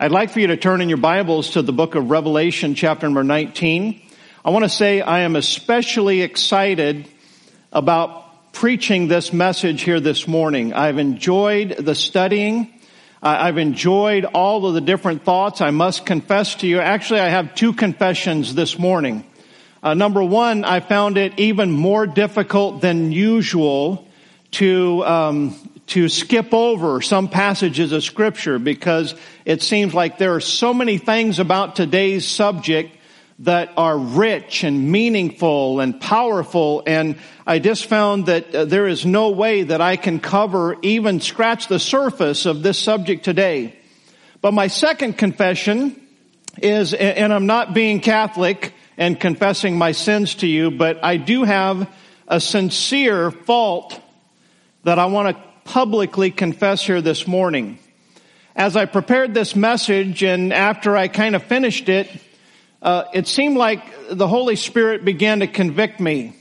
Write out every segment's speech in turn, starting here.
I'd like for you to turn in your Bibles to the book of Revelation, chapter number 19. I want to say I am especially excited about preaching this message here this morning. I've enjoyed the studying. I've enjoyed all of the different thoughts. I must confess to you, actually I have two confessions this morning. Uh, number one, I found it even more difficult than usual to um, to skip over some passages of scripture because it seems like there are so many things about today's subject that are rich and meaningful and powerful and I just found that uh, there is no way that I can cover even scratch the surface of this subject today. But my second confession is, and I'm not being Catholic and confessing my sins to you, but I do have a sincere fault that I want to publicly confess here this morning. As I prepared this message and after I kind of finished it, uh, it seemed like the Holy Spirit began to convict me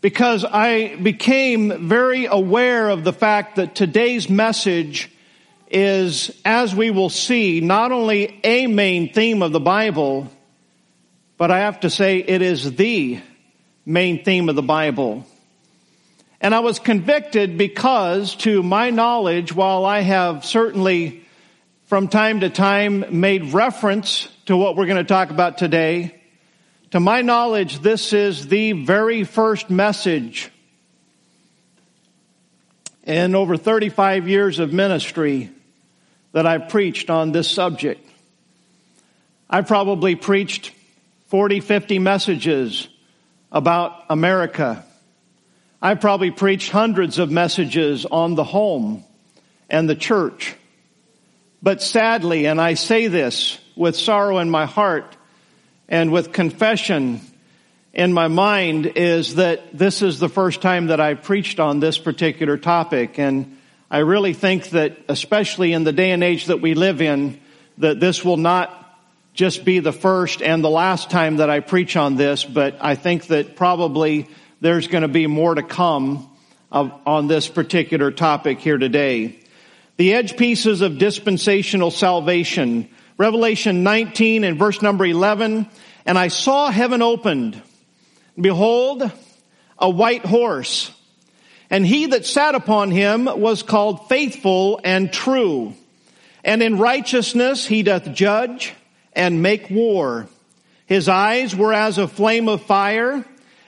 because I became very aware of the fact that today's message is, as we will see, not only a main theme of the Bible, but I have to say it is the main theme of the Bible. And I was convicted because to my knowledge, while I have certainly from time to time made reference to what we're going to talk about today, to my knowledge, this is the very first message in over 35 years of ministry that I've preached on this subject. I probably preached 40, 50 messages about America I probably preached hundreds of messages on the home and the church. But sadly, and I say this with sorrow in my heart and with confession in my mind is that this is the first time that I preached on this particular topic. And I really think that, especially in the day and age that we live in, that this will not just be the first and the last time that I preach on this, but I think that probably there's going to be more to come on this particular topic here today. The edge pieces of dispensational salvation. Revelation 19 and verse number 11. And I saw heaven opened. Behold, a white horse. And he that sat upon him was called faithful and true. And in righteousness he doth judge and make war. His eyes were as a flame of fire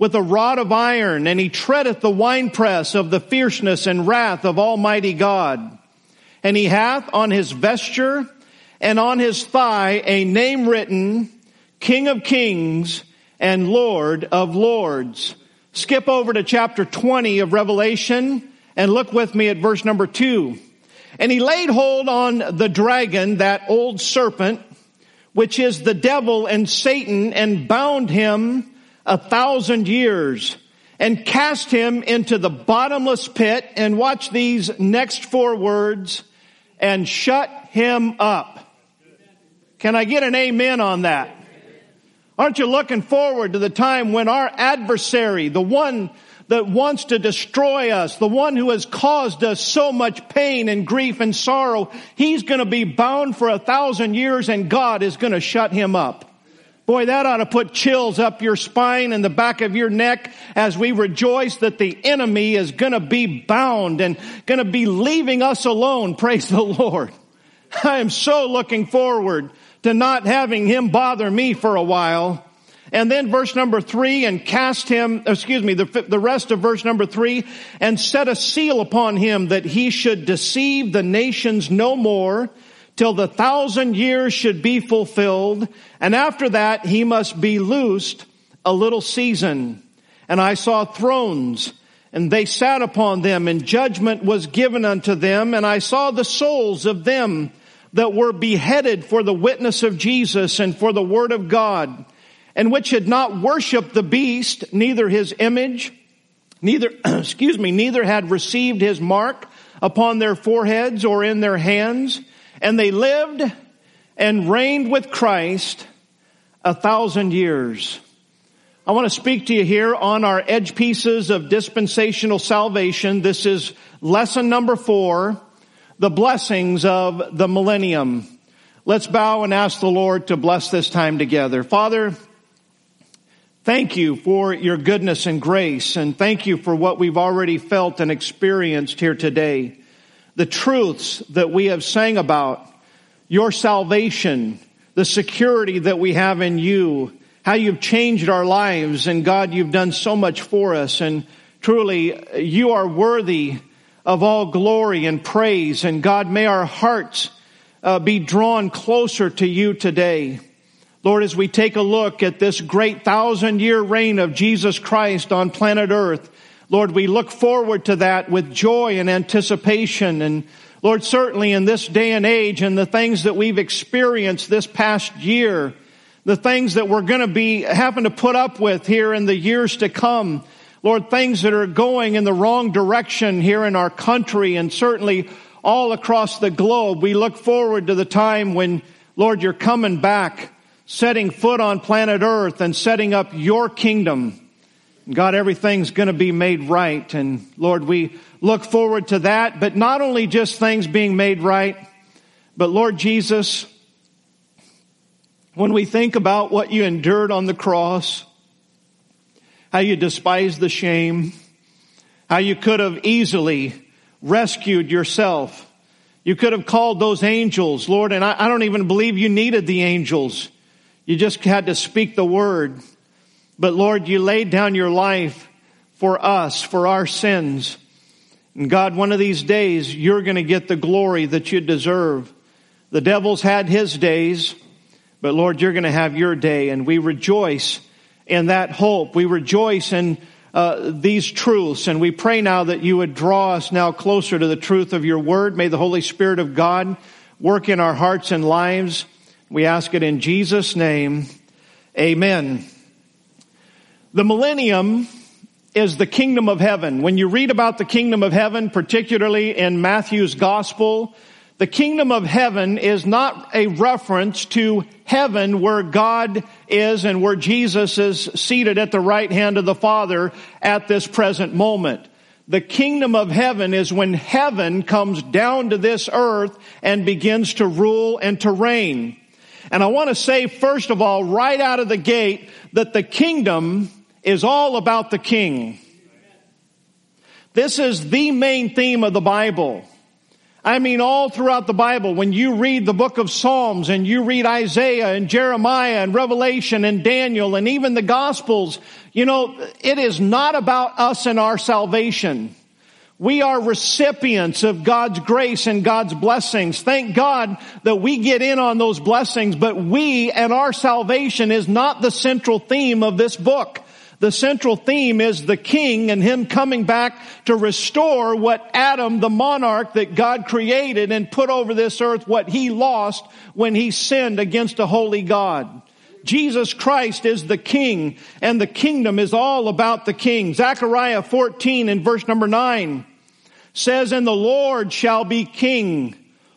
with a rod of iron, and he treadeth the winepress of the fierceness and wrath of Almighty God. And he hath on his vesture and on his thigh a name written, King of Kings and Lord of Lords. Skip over to chapter 20 of Revelation and look with me at verse number 2. And he laid hold on the dragon, that old serpent, which is the devil and Satan, and bound him a thousand years and cast him into the bottomless pit and watch these next four words and shut him up. Can I get an amen on that? Aren't you looking forward to the time when our adversary, the one that wants to destroy us, the one who has caused us so much pain and grief and sorrow, he's going to be bound for a thousand years and God is going to shut him up. Boy, that ought to put chills up your spine and the back of your neck as we rejoice that the enemy is going to be bound and going to be leaving us alone. Praise the Lord. I am so looking forward to not having him bother me for a while. And then verse number three, and cast him, excuse me, the, the rest of verse number three, and set a seal upon him that he should deceive the nations no more till the thousand years should be fulfilled. And after that, he must be loosed a little season. And I saw thrones and they sat upon them and judgment was given unto them. And I saw the souls of them that were beheaded for the witness of Jesus and for the word of God, and which had not worshiped the beast, neither his image, neither, excuse me, neither had received his mark upon their foreheads or in their hands, and they lived and reigned with Christ a thousand years. I want to speak to you here on our edge pieces of dispensational salvation. This is lesson number four, the blessings of the millennium. Let's bow and ask the Lord to bless this time together. Father, thank you for your goodness and grace and thank you for what we've already felt and experienced here today. The truths that we have sang about, your salvation, the security that we have in you, how you've changed our lives and God, you've done so much for us and truly you are worthy of all glory and praise and God, may our hearts uh, be drawn closer to you today. Lord, as we take a look at this great thousand year reign of Jesus Christ on planet earth, Lord, we look forward to that with joy and anticipation. And Lord, certainly in this day and age and the things that we've experienced this past year, the things that we're going to be having to put up with here in the years to come. Lord, things that are going in the wrong direction here in our country and certainly all across the globe. We look forward to the time when, Lord, you're coming back, setting foot on planet earth and setting up your kingdom. God, everything's going to be made right. And Lord, we look forward to that, but not only just things being made right, but Lord Jesus, when we think about what you endured on the cross, how you despised the shame, how you could have easily rescued yourself. You could have called those angels, Lord, and I, I don't even believe you needed the angels. You just had to speak the word. But Lord, you laid down your life for us, for our sins. And God, one of these days, you're going to get the glory that you deserve. The devil's had his days. But Lord, you're going to have your day and we rejoice in that hope. We rejoice in uh, these truths and we pray now that you would draw us now closer to the truth of your word. May the Holy Spirit of God work in our hearts and lives. We ask it in Jesus name. Amen. The millennium is the kingdom of heaven. When you read about the kingdom of heaven, particularly in Matthew's gospel, the kingdom of heaven is not a reference to heaven where God is and where Jesus is seated at the right hand of the Father at this present moment. The kingdom of heaven is when heaven comes down to this earth and begins to rule and to reign. And I want to say, first of all, right out of the gate, that the kingdom is all about the king. This is the main theme of the Bible. I mean, all throughout the Bible, when you read the book of Psalms and you read Isaiah and Jeremiah and Revelation and Daniel and even the Gospels, you know, it is not about us and our salvation. We are recipients of God's grace and God's blessings. Thank God that we get in on those blessings, but we and our salvation is not the central theme of this book. The central theme is the king and him coming back to restore what Adam, the monarch that God created and put over this earth, what he lost when he sinned against a holy God. Jesus Christ is the king and the kingdom is all about the king. Zechariah 14 and verse number 9 says, And the Lord shall be king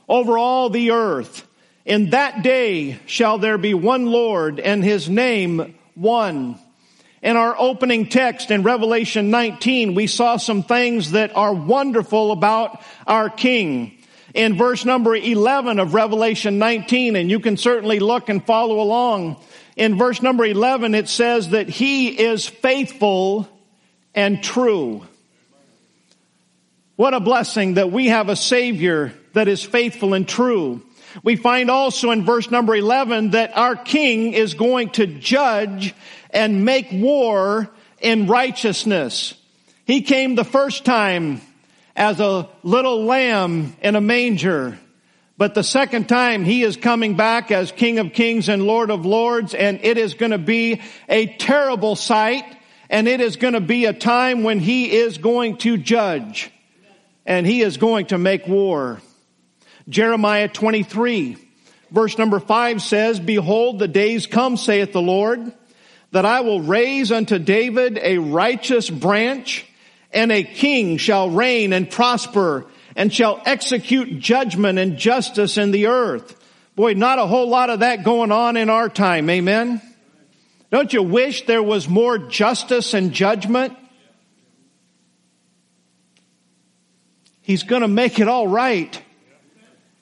over all the earth. In that day shall there be one Lord and his name one. In our opening text in Revelation 19, we saw some things that are wonderful about our King. In verse number 11 of Revelation 19, and you can certainly look and follow along. In verse number 11, it says that He is faithful and true. What a blessing that we have a Savior that is faithful and true. We find also in verse number 11 that our King is going to judge and make war in righteousness. He came the first time as a little lamb in a manger. But the second time he is coming back as King of Kings and Lord of Lords and it is going to be a terrible sight and it is going to be a time when he is going to judge and he is going to make war. Jeremiah 23 verse number 5 says, Behold, the days come, saith the Lord, that I will raise unto David a righteous branch, and a king shall reign and prosper, and shall execute judgment and justice in the earth. Boy, not a whole lot of that going on in our time, amen? Don't you wish there was more justice and judgment? He's gonna make it all right.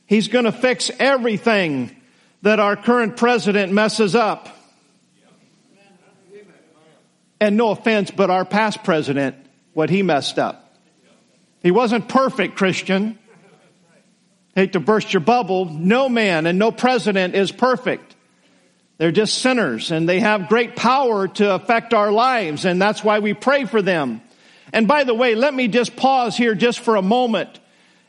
He's gonna fix everything that our current president messes up. And no offense, but our past president, what he messed up. He wasn't perfect, Christian. Hate to burst your bubble. No man and no president is perfect. They're just sinners and they have great power to affect our lives and that's why we pray for them. And by the way, let me just pause here just for a moment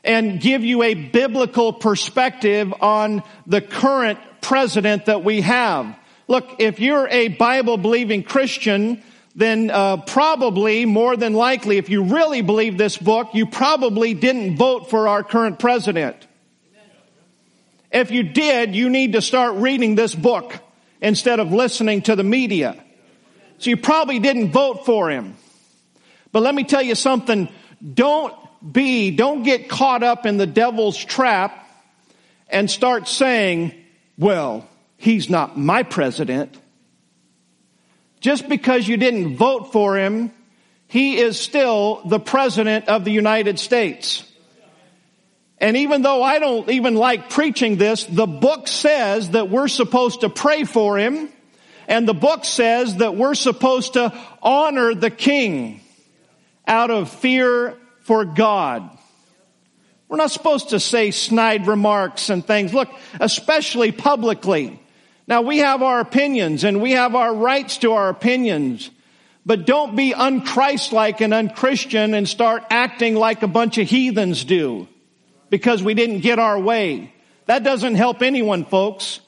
and give you a biblical perspective on the current president that we have. Look, if you're a Bible believing Christian, then uh, probably, more than likely, if you really believe this book, you probably didn't vote for our current president. If you did, you need to start reading this book instead of listening to the media. So you probably didn't vote for him. But let me tell you something. Don't be, don't get caught up in the devil's trap and start saying, well, he's not my president. Just because you didn't vote for him, he is still the president of the United States. And even though I don't even like preaching this, the book says that we're supposed to pray for him. And the book says that we're supposed to honor the king out of fear for God. We're not supposed to say snide remarks and things. Look, especially publicly. Now we have our opinions and we have our rights to our opinions. But don't be unchristlike and unchristian and start acting like a bunch of heathens do because we didn't get our way. That doesn't help anyone, folks.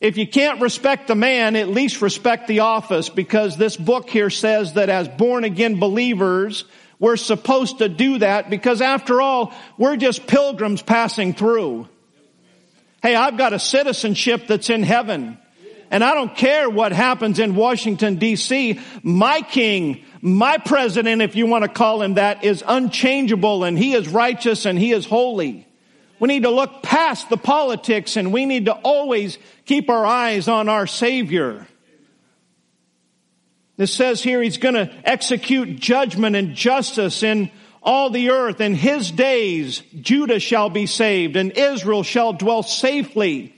If you can't respect the man, at least respect the office because this book here says that as born again believers, we're supposed to do that because after all, we're just pilgrims passing through. Hey, I've got a citizenship that's in heaven. And I don't care what happens in Washington DC. My king, my president, if you want to call him that, is unchangeable and he is righteous and he is holy. We need to look past the politics and we need to always keep our eyes on our Savior. It says here he's going to execute judgment and justice in all the earth. In his days, Judah shall be saved and Israel shall dwell safely.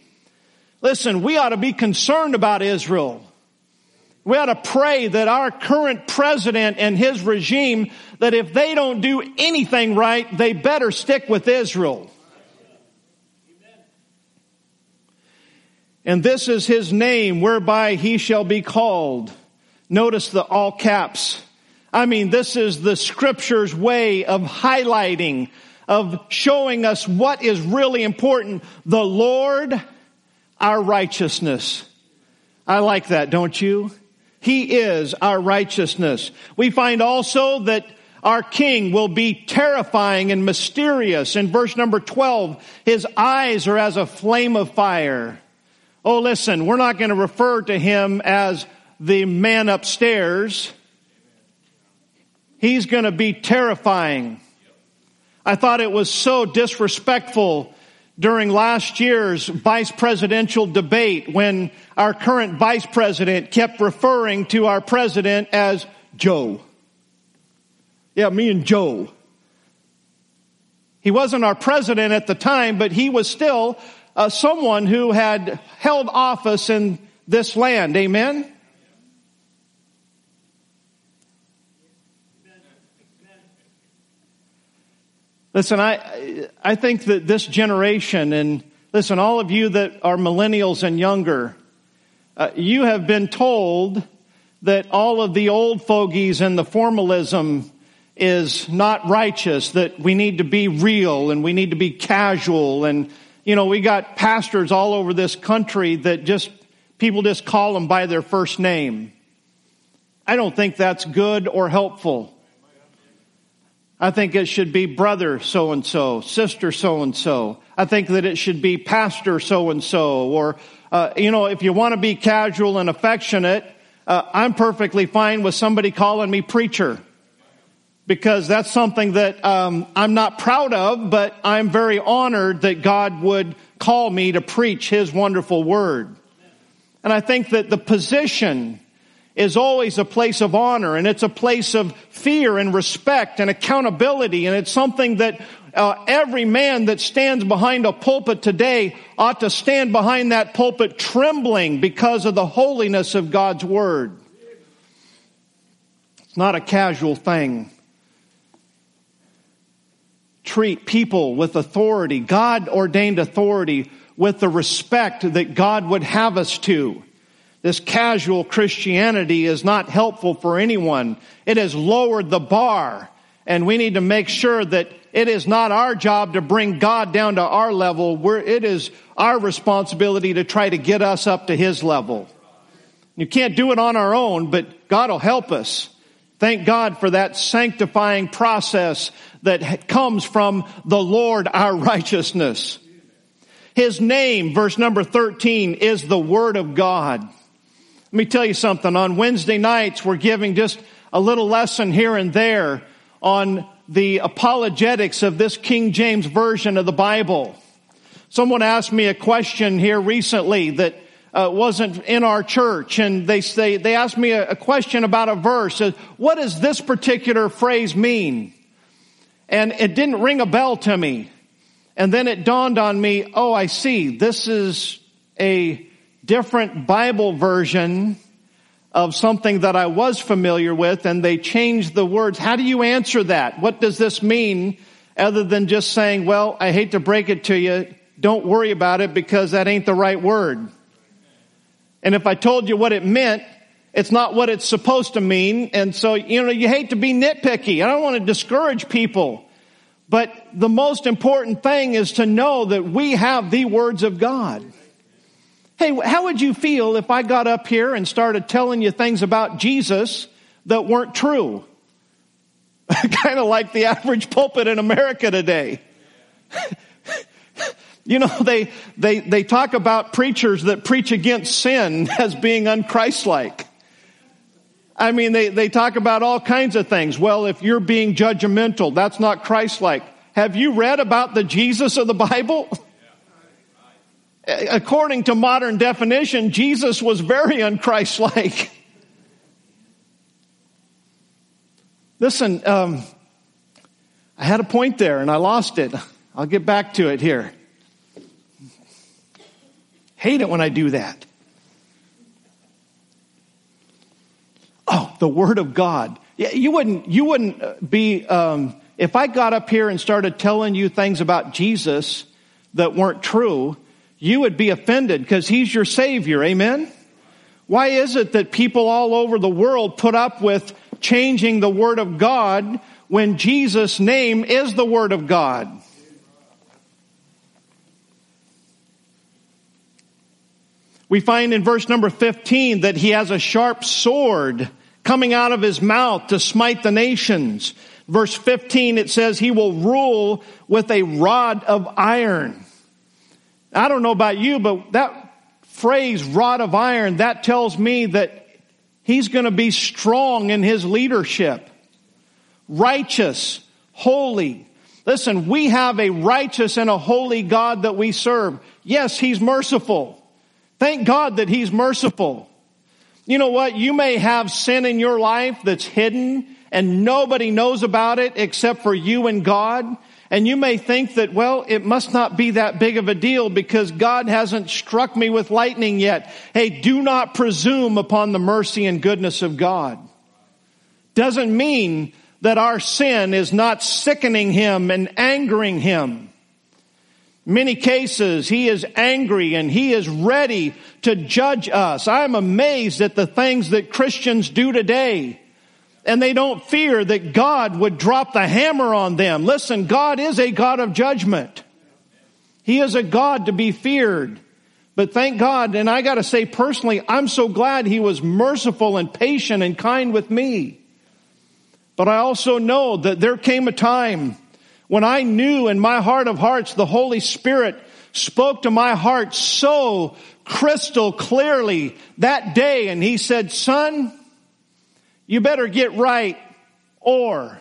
Listen, we ought to be concerned about Israel. We ought to pray that our current president and his regime, that if they don't do anything right, they better stick with Israel. And this is his name whereby he shall be called. Notice the all caps. I mean, this is the scripture's way of highlighting, of showing us what is really important. The Lord, our righteousness. I like that, don't you? He is our righteousness. We find also that our king will be terrifying and mysterious. In verse number 12, his eyes are as a flame of fire. Oh, listen, we're not going to refer to him as the man upstairs. He's going to be terrifying. I thought it was so disrespectful during last year's vice presidential debate when our current vice president kept referring to our president as Joe. Yeah, me and Joe. He wasn't our president at the time, but he was still uh, someone who had held office in this land. Amen? Listen, I, I think that this generation, and listen, all of you that are millennials and younger, uh, you have been told that all of the old fogies and the formalism is not righteous, that we need to be real and we need to be casual. And, you know, we got pastors all over this country that just, people just call them by their first name. I don't think that's good or helpful. I think it should be brother so and so, sister so and so. I think that it should be pastor so and so, or, uh, you know, if you want to be casual and affectionate, uh, I'm perfectly fine with somebody calling me preacher. Because that's something that um, I'm not proud of, but I'm very honored that God would call me to preach His wonderful word. And I think that the position is always a place of honor and it's a place of fear and respect and accountability and it's something that uh, every man that stands behind a pulpit today ought to stand behind that pulpit trembling because of the holiness of God's word. It's not a casual thing. Treat people with authority, God ordained authority, with the respect that God would have us to. This casual Christianity is not helpful for anyone. It has lowered the bar. And we need to make sure that it is not our job to bring God down to our level. Where it is our responsibility to try to get us up to His level. You can't do it on our own, but God will help us. Thank God for that sanctifying process that comes from the Lord our righteousness. His name, verse number 13, is the Word of God. Let me tell you something. On Wednesday nights, we're giving just a little lesson here and there on the apologetics of this King James version of the Bible. Someone asked me a question here recently that uh, wasn't in our church, and they say they asked me a, a question about a verse. Uh, what does this particular phrase mean? And it didn't ring a bell to me. And then it dawned on me, oh, I see. This is a different Bible version of something that I was familiar with and they changed the words. How do you answer that? What does this mean other than just saying, well, I hate to break it to you. Don't worry about it because that ain't the right word. And if I told you what it meant, it's not what it's supposed to mean. And so, you know, you hate to be nitpicky. I don't want to discourage people. But the most important thing is to know that we have the words of God. Hey, how would you feel if I got up here and started telling you things about Jesus that weren't true? kind of like the average pulpit in America today. you know, they, they, they talk about preachers that preach against sin as being unchristlike. I mean, they, they talk about all kinds of things. Well, if you're being judgmental, that's not Christlike. Have you read about the Jesus of the Bible? According to modern definition, Jesus was very unchristlike. Listen, um, I had a point there and I lost it. I'll get back to it here. Hate it when I do that. Oh, the Word of God. You wouldn't. You wouldn't uh, be. Um, if I got up here and started telling you things about Jesus that weren't true, you would be offended because he's your savior. Amen? Why is it that people all over the world put up with changing the word of God when Jesus' name is the word of God? We find in verse number 15 that he has a sharp sword coming out of his mouth to smite the nations. Verse 15 it says he will rule with a rod of iron. I don't know about you, but that phrase, rod of iron, that tells me that he's going to be strong in his leadership. Righteous, holy. Listen, we have a righteous and a holy God that we serve. Yes, he's merciful. Thank God that he's merciful. You know what? You may have sin in your life that's hidden and nobody knows about it except for you and God. And you may think that, well, it must not be that big of a deal because God hasn't struck me with lightning yet. Hey, do not presume upon the mercy and goodness of God. Doesn't mean that our sin is not sickening him and angering him. Many cases, he is angry and he is ready to judge us. I'm amazed at the things that Christians do today and they don't fear that God would drop the hammer on them. Listen, God is a God of judgment. He is a God to be feared. But thank God, and I gotta say personally, I'm so glad He was merciful and patient and kind with me. But I also know that there came a time When I knew in my heart of hearts the Holy Spirit spoke to my heart so crystal clearly that day and he said, son, you better get right or.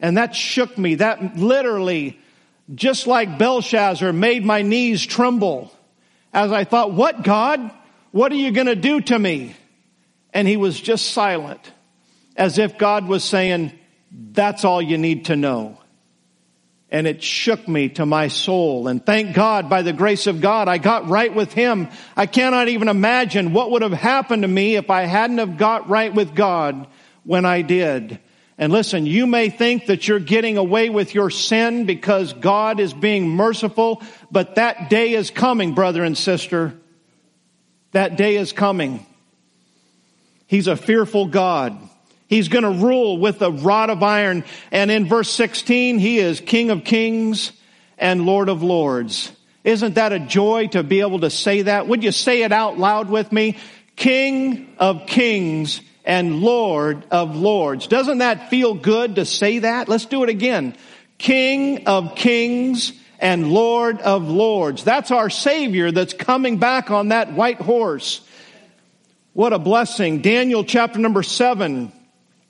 And that shook me. That literally, just like Belshazzar, made my knees tremble as I thought, what God? What are you going to do to me? And he was just silent as if God was saying, that's all you need to know and it shook me to my soul. And thank God, by the grace of God, I got right with Him. I cannot even imagine what would have happened to me if I hadn't have got right with God when I did. And listen, you may think that you're getting away with your sin because God is being merciful, but that day is coming, brother and sister. That day is coming. He's a fearful God. He's going to rule with a rod of iron. And in verse 16, he is King of kings and Lord of lords. Isn't that a joy to be able to say that? Would you say it out loud with me? King of kings and Lord of lords. Doesn't that feel good to say that? Let's do it again. King of kings and Lord of lords. That's our Savior that's coming back on that white horse. What a blessing. Daniel chapter number seven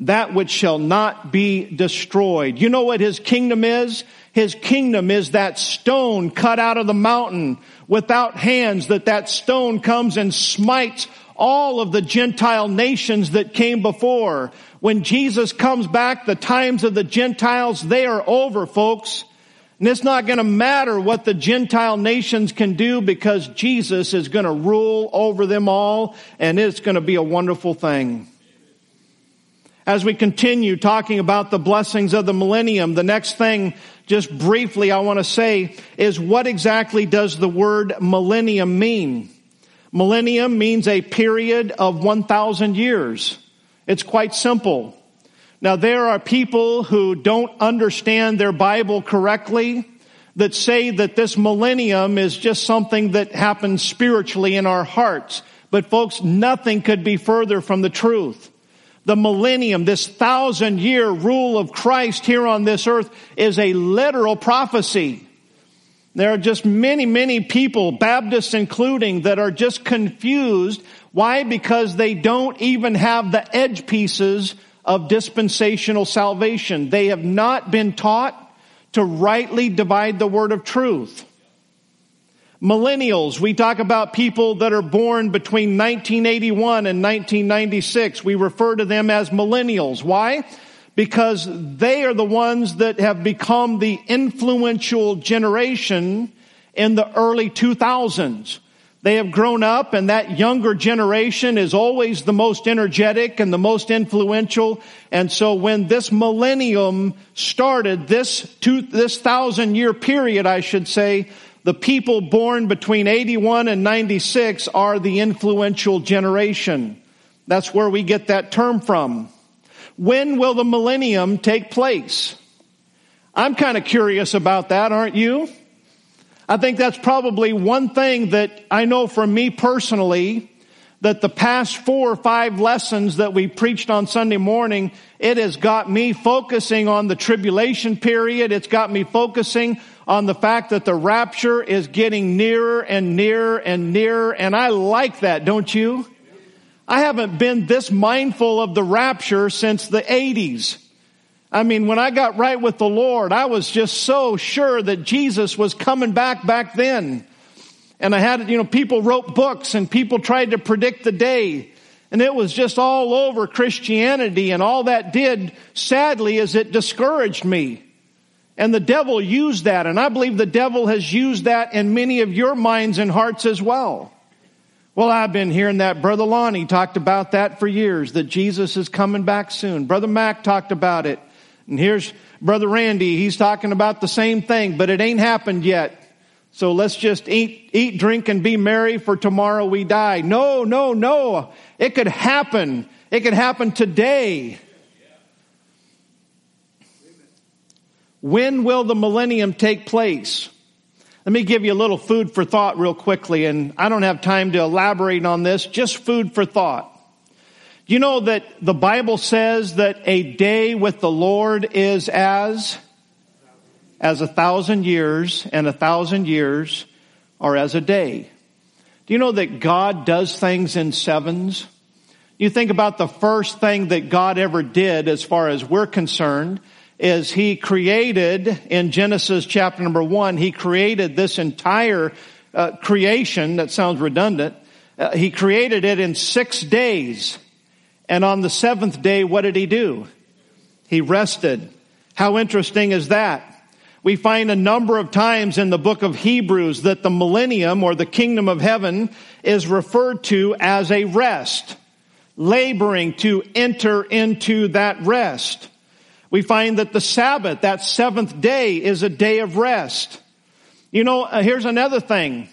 that which shall not be destroyed. You know what his kingdom is? His kingdom is that stone cut out of the mountain without hands that that stone comes and smites all of the Gentile nations that came before. When Jesus comes back, the times of the Gentiles, they are over, folks. And it's not going to matter what the Gentile nations can do because Jesus is going to rule over them all and it's going to be a wonderful thing. As we continue talking about the blessings of the millennium, the next thing, just briefly, I want to say is what exactly does the word millennium mean? Millennium means a period of 1,000 years. It's quite simple. Now there are people who don't understand their Bible correctly that say that this millennium is just something that happens spiritually in our hearts. But folks, nothing could be further from the truth the millennium, this thousand year rule of Christ here on this earth is a literal prophecy. There are just many, many people, Baptists including, that are just confused. Why? Because they don't even have the edge pieces of dispensational salvation. They have not been taught to rightly divide the word of truth. Millennials, we talk about people that are born between 1981 and 1996. We refer to them as millennials. Why? Because they are the ones that have become the influential generation in the early 2000s. They have grown up and that younger generation is always the most energetic and the most influential. And so when this millennium started, this two, this thousand year period, I should say, the people born between 81 and 96 are the influential generation. That's where we get that term from. When will the millennium take place? I'm kind of curious about that, aren't you? I think that's probably one thing that I know from me personally that the past four or five lessons that we preached on Sunday morning, it has got me focusing on the tribulation period. It's got me focusing on the fact that the rapture is getting nearer and nearer and nearer. And I like that, don't you? I haven't been this mindful of the rapture since the 80s. I mean, when I got right with the Lord, I was just so sure that Jesus was coming back back then. And I had, you know, people wrote books and people tried to predict the day. And it was just all over Christianity and all that did, sadly, is it discouraged me. And the devil used that, and I believe the devil has used that in many of your minds and hearts as well. Well, I've been hearing that. Brother Lonnie talked about that for years, that Jesus is coming back soon. Brother Mac talked about it. And here's Brother Randy. He's talking about the same thing, but it ain't happened yet. So let's just eat, eat, drink, and be merry for tomorrow we die. No, no, no. It could happen. It could happen today. When will the millennium take place? Let me give you a little food for thought real quickly, and I don't have time to elaborate on this, just food for thought. You know that the Bible says that a day with the Lord is as, as a thousand years, and a thousand years are as a day. Do you know that God does things in sevens? You think about the first thing that God ever did as far as we're concerned is he created in Genesis chapter number one, he created this entire uh, creation, that sounds redundant, uh, he created it in six days. And on the seventh day, what did he do? He rested. How interesting is that? We find a number of times in the book of Hebrews that the millennium or the kingdom of heaven is referred to as a rest, laboring to enter into that rest. We find that the Sabbath, that seventh day, is a day of rest. You know, uh, here's another thing.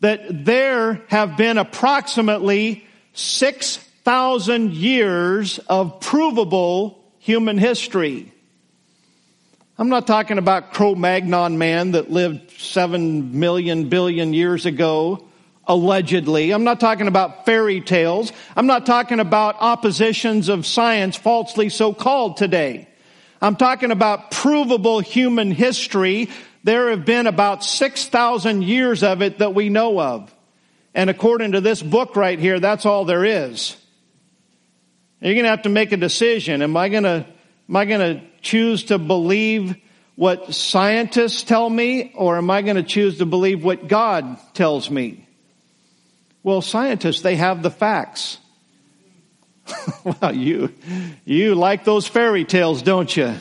That there have been approximately 6,000 years of provable human history. I'm not talking about Cro-Magnon man that lived 7 million billion years ago allegedly. I'm not talking about fairy tales. I'm not talking about oppositions of science falsely so called today. I'm talking about provable human history. There have been about 6,000 years of it that we know of. And according to this book right here, that's all there is. You're going to have to make a decision. Am I going to, am I going to choose to believe what scientists tell me or am I going to choose to believe what God tells me? Well, scientists, they have the facts. well, you, you like those fairy tales, don't you?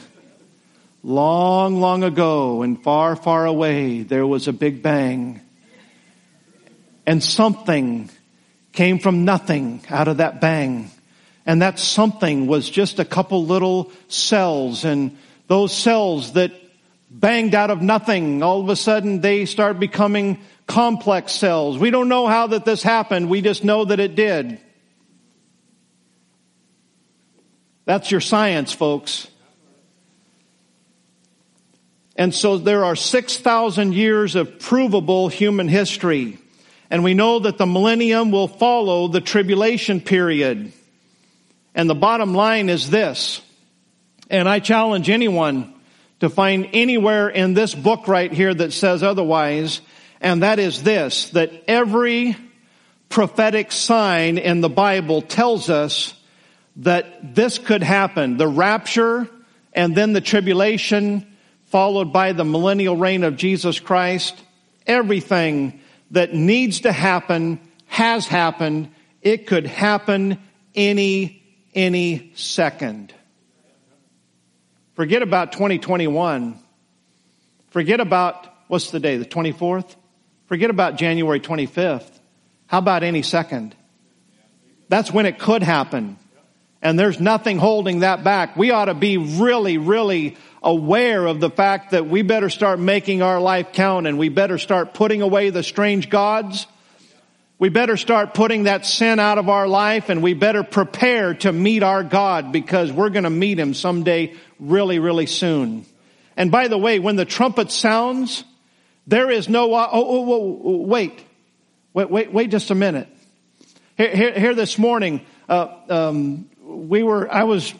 Long, long ago and far, far away, there was a big bang. And something came from nothing out of that bang. And that something was just a couple little cells and those cells that banged out of nothing, all of a sudden they start becoming complex cells. We don't know how that this happened. We just know that it did. That's your science, folks. And so there are 6,000 years of provable human history. And we know that the millennium will follow the tribulation period. And the bottom line is this. And I challenge anyone to find anywhere in this book right here that says otherwise. And that is this, that every prophetic sign in the Bible tells us that this could happen. The rapture and then the tribulation followed by the millennial reign of Jesus Christ. Everything that needs to happen has happened. It could happen any, any second. Forget about 2021. Forget about, what's the day, the 24th? Forget about January 25th. How about any second? That's when it could happen. And there's nothing holding that back. We ought to be really, really aware of the fact that we better start making our life count and we better start putting away the strange gods. We better start putting that sin out of our life and we better prepare to meet our God because we're going to meet him someday really, really soon. And by the way, when the trumpet sounds, there is no, oh, oh, oh, wait, wait, wait, wait just a minute. Here, here, here this morning, uh, um, we were, I was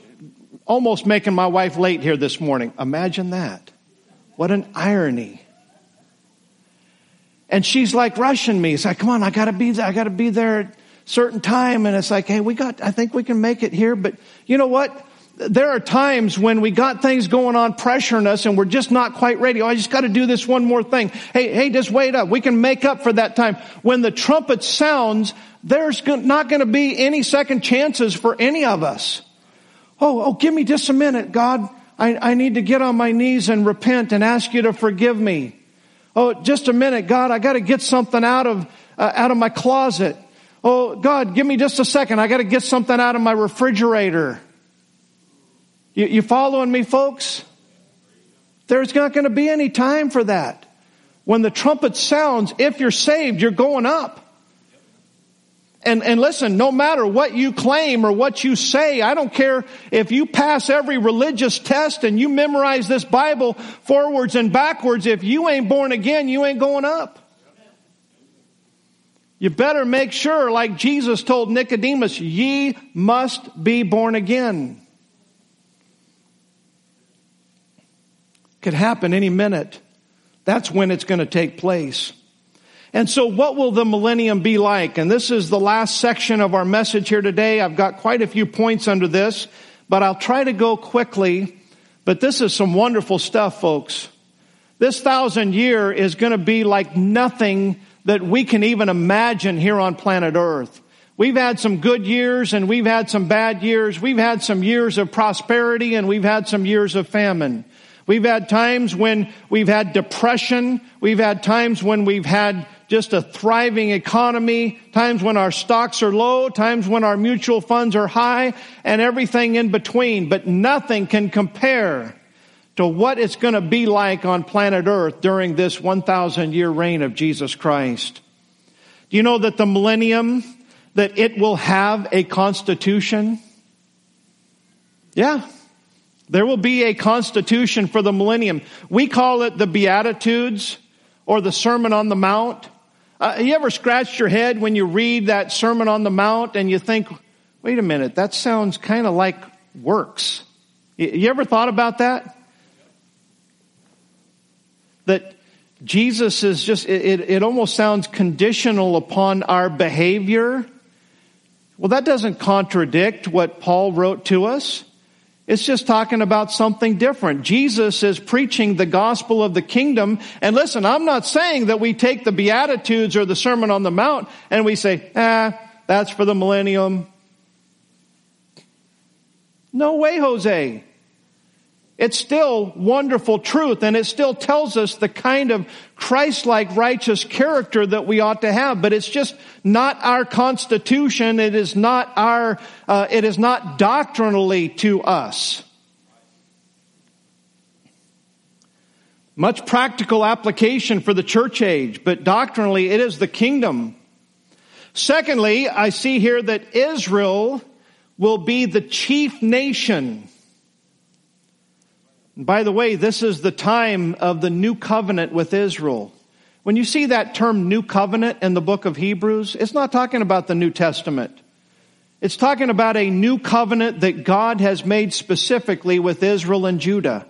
almost making my wife late here this morning. Imagine that. What an irony. And she's like rushing me. It's like, come on, I gotta be there. I gotta be there at certain time. And it's like, hey, we got, I think we can make it here. But you know what? There are times when we got things going on pressuring us and we're just not quite ready. Oh, I just got to do this one more thing. Hey, hey, just wait up. We can make up for that time. When the trumpet sounds, there's not going to be any second chances for any of us. Oh, oh, give me just a minute, God. I, I need to get on my knees and repent and ask you to forgive me. Oh, just a minute, God. I got to get something out of uh, out of my closet. Oh, God, give me just a second. I got to get something out of my refrigerator. You, you following me, folks? There's not going to be any time for that. When the trumpet sounds, if you're saved, you're going up. And, and listen, no matter what you claim or what you say, I don't care if you pass every religious test and you memorize this Bible forwards and backwards, if you ain't born again, you ain't going up. You better make sure, like Jesus told Nicodemus, ye must be born again. Could happen any minute. That's when it's going to take place. And so what will the millennium be like? And this is the last section of our message here today. I've got quite a few points under this, but I'll try to go quickly. But this is some wonderful stuff, folks. This thousand year is going to be like nothing that we can even imagine here on planet earth. We've had some good years and we've had some bad years. We've had some years of prosperity and we've had some years of famine. We've had times when we've had depression. We've had times when we've had just a thriving economy, times when our stocks are low, times when our mutual funds are high, and everything in between. But nothing can compare to what it's going to be like on planet earth during this 1,000 year reign of Jesus Christ. Do you know that the millennium, that it will have a constitution? Yeah. There will be a constitution for the millennium. We call it the Beatitudes or the Sermon on the Mount. Uh, you ever scratched your head when you read that Sermon on the Mount and you think, wait a minute, that sounds kind of like works. You ever thought about that? That Jesus is just, it, it almost sounds conditional upon our behavior. Well, that doesn't contradict what Paul wrote to us. It's just talking about something different. Jesus is preaching the gospel of the kingdom. And listen, I'm not saying that we take the Beatitudes or the Sermon on the Mount and we say, ah, that's for the millennium. No way, Jose. It's still wonderful truth and it still tells us the kind of Christ-like righteous character that we ought to have, but it's just not our constitution. It is not our, uh, it is not doctrinally to us. Much practical application for the church age, but doctrinally it is the kingdom. Secondly, I see here that Israel will be the chief nation by the way, this is the time of the new covenant with Israel. When you see that term new covenant in the book of Hebrews, it's not talking about the New Testament. It's talking about a new covenant that God has made specifically with Israel and Judah.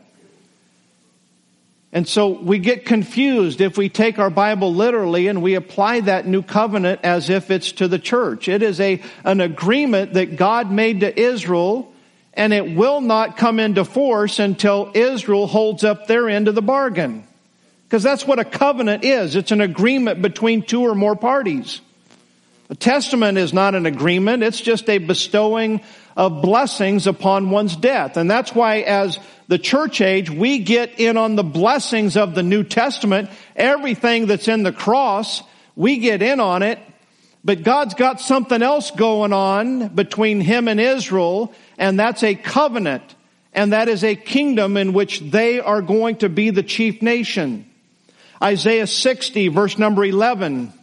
And so we get confused if we take our Bible literally and we apply that new covenant as if it's to the church. It is a, an agreement that God made to Israel and it will not come into force until Israel holds up their end of the bargain. Because that's what a covenant is. It's an agreement between two or more parties. A testament is not an agreement. It's just a bestowing of blessings upon one's death. And that's why as the church age, we get in on the blessings of the New Testament. Everything that's in the cross, we get in on it. But God's got something else going on between Him and Israel and that's a covenant, and that is a kingdom in which they are going to be the chief nation. Isaiah 60 verse number 11.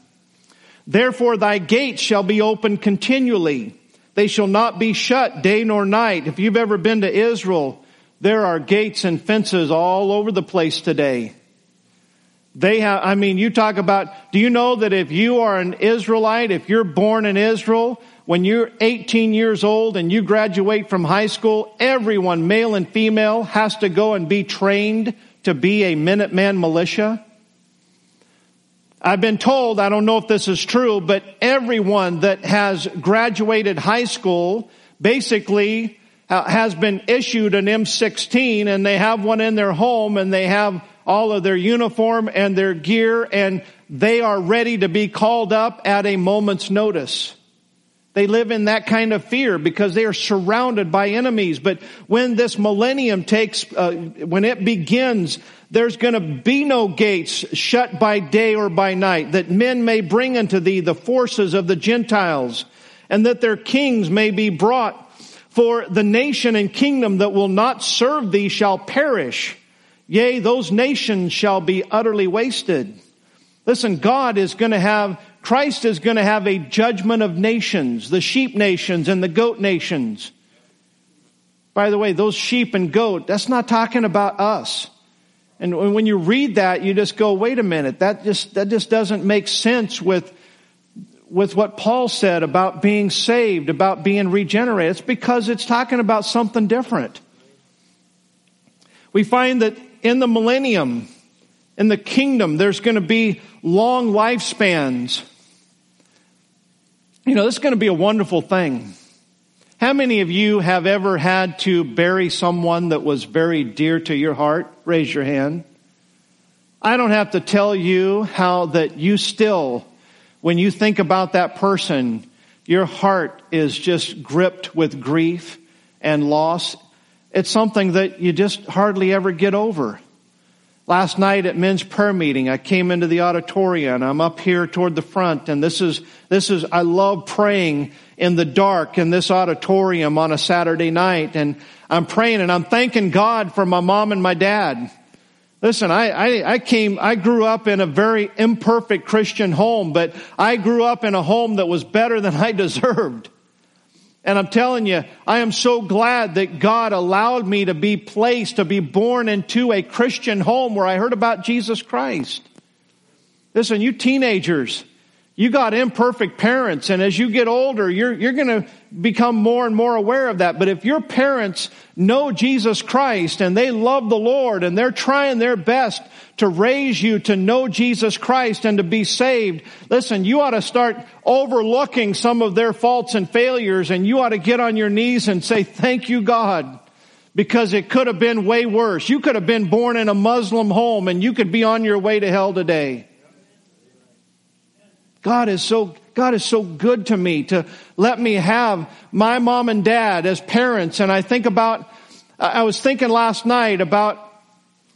Therefore thy gates shall be open continually. They shall not be shut day nor night. If you've ever been to Israel, there are gates and fences all over the place today. They have, I mean, you talk about, do you know that if you are an Israelite, if you're born in Israel, when you're 18 years old and you graduate from high school, everyone, male and female, has to go and be trained to be a Minuteman militia. I've been told, I don't know if this is true, but everyone that has graduated high school basically uh, has been issued an M16 and they have one in their home and they have all of their uniform and their gear and they are ready to be called up at a moment's notice. They live in that kind of fear because they are surrounded by enemies. But when this millennium takes, uh, when it begins, there's going to be no gates shut by day or by night, that men may bring unto thee the forces of the Gentiles, and that their kings may be brought For the nation and kingdom that will not serve thee shall perish. Yea, those nations shall be utterly wasted. Listen, God is going to have, Christ is going to have a judgment of nations, the sheep nations and the goat nations. By the way, those sheep and goat, that's not talking about us. And when you read that, you just go, wait a minute, that just, that just doesn't make sense with, with what Paul said about being saved, about being regenerated. It's because it's talking about something different. We find that in the millennium, in the kingdom, there's going to be long lifespans. You know, this is going to be a wonderful thing. How many of you have ever had to bury someone that was very dear to your heart? Raise your hand. I don't have to tell you how that you still, when you think about that person, your heart is just gripped with grief and loss. It's something that you just hardly ever get over. Last night at men's prayer meeting, I came into the auditorium. I'm up here toward the front and this is, this is, I love praying in the dark in this auditorium on a Saturday night and I'm praying and I'm thanking God for my mom and my dad. Listen, I, I, I, came, I grew up in a very imperfect Christian home, but I grew up in a home that was better than I deserved. And I'm telling you, I am so glad that God allowed me to be placed, to be born into a Christian home where I heard about Jesus Christ. Listen, you teenagers, you got imperfect parents, and as you get older, you're, you're gonna become more and more aware of that. But if your parents know Jesus Christ and they love the Lord and they're trying their best to raise you to know Jesus Christ and to be saved, listen, you ought to start overlooking some of their faults and failures and you ought to get on your knees and say, thank you, God. Because it could have been way worse. You could have been born in a Muslim home and you could be on your way to hell today. God is so, God is so good to me to let me have my mom and dad as parents. And I think about, I was thinking last night about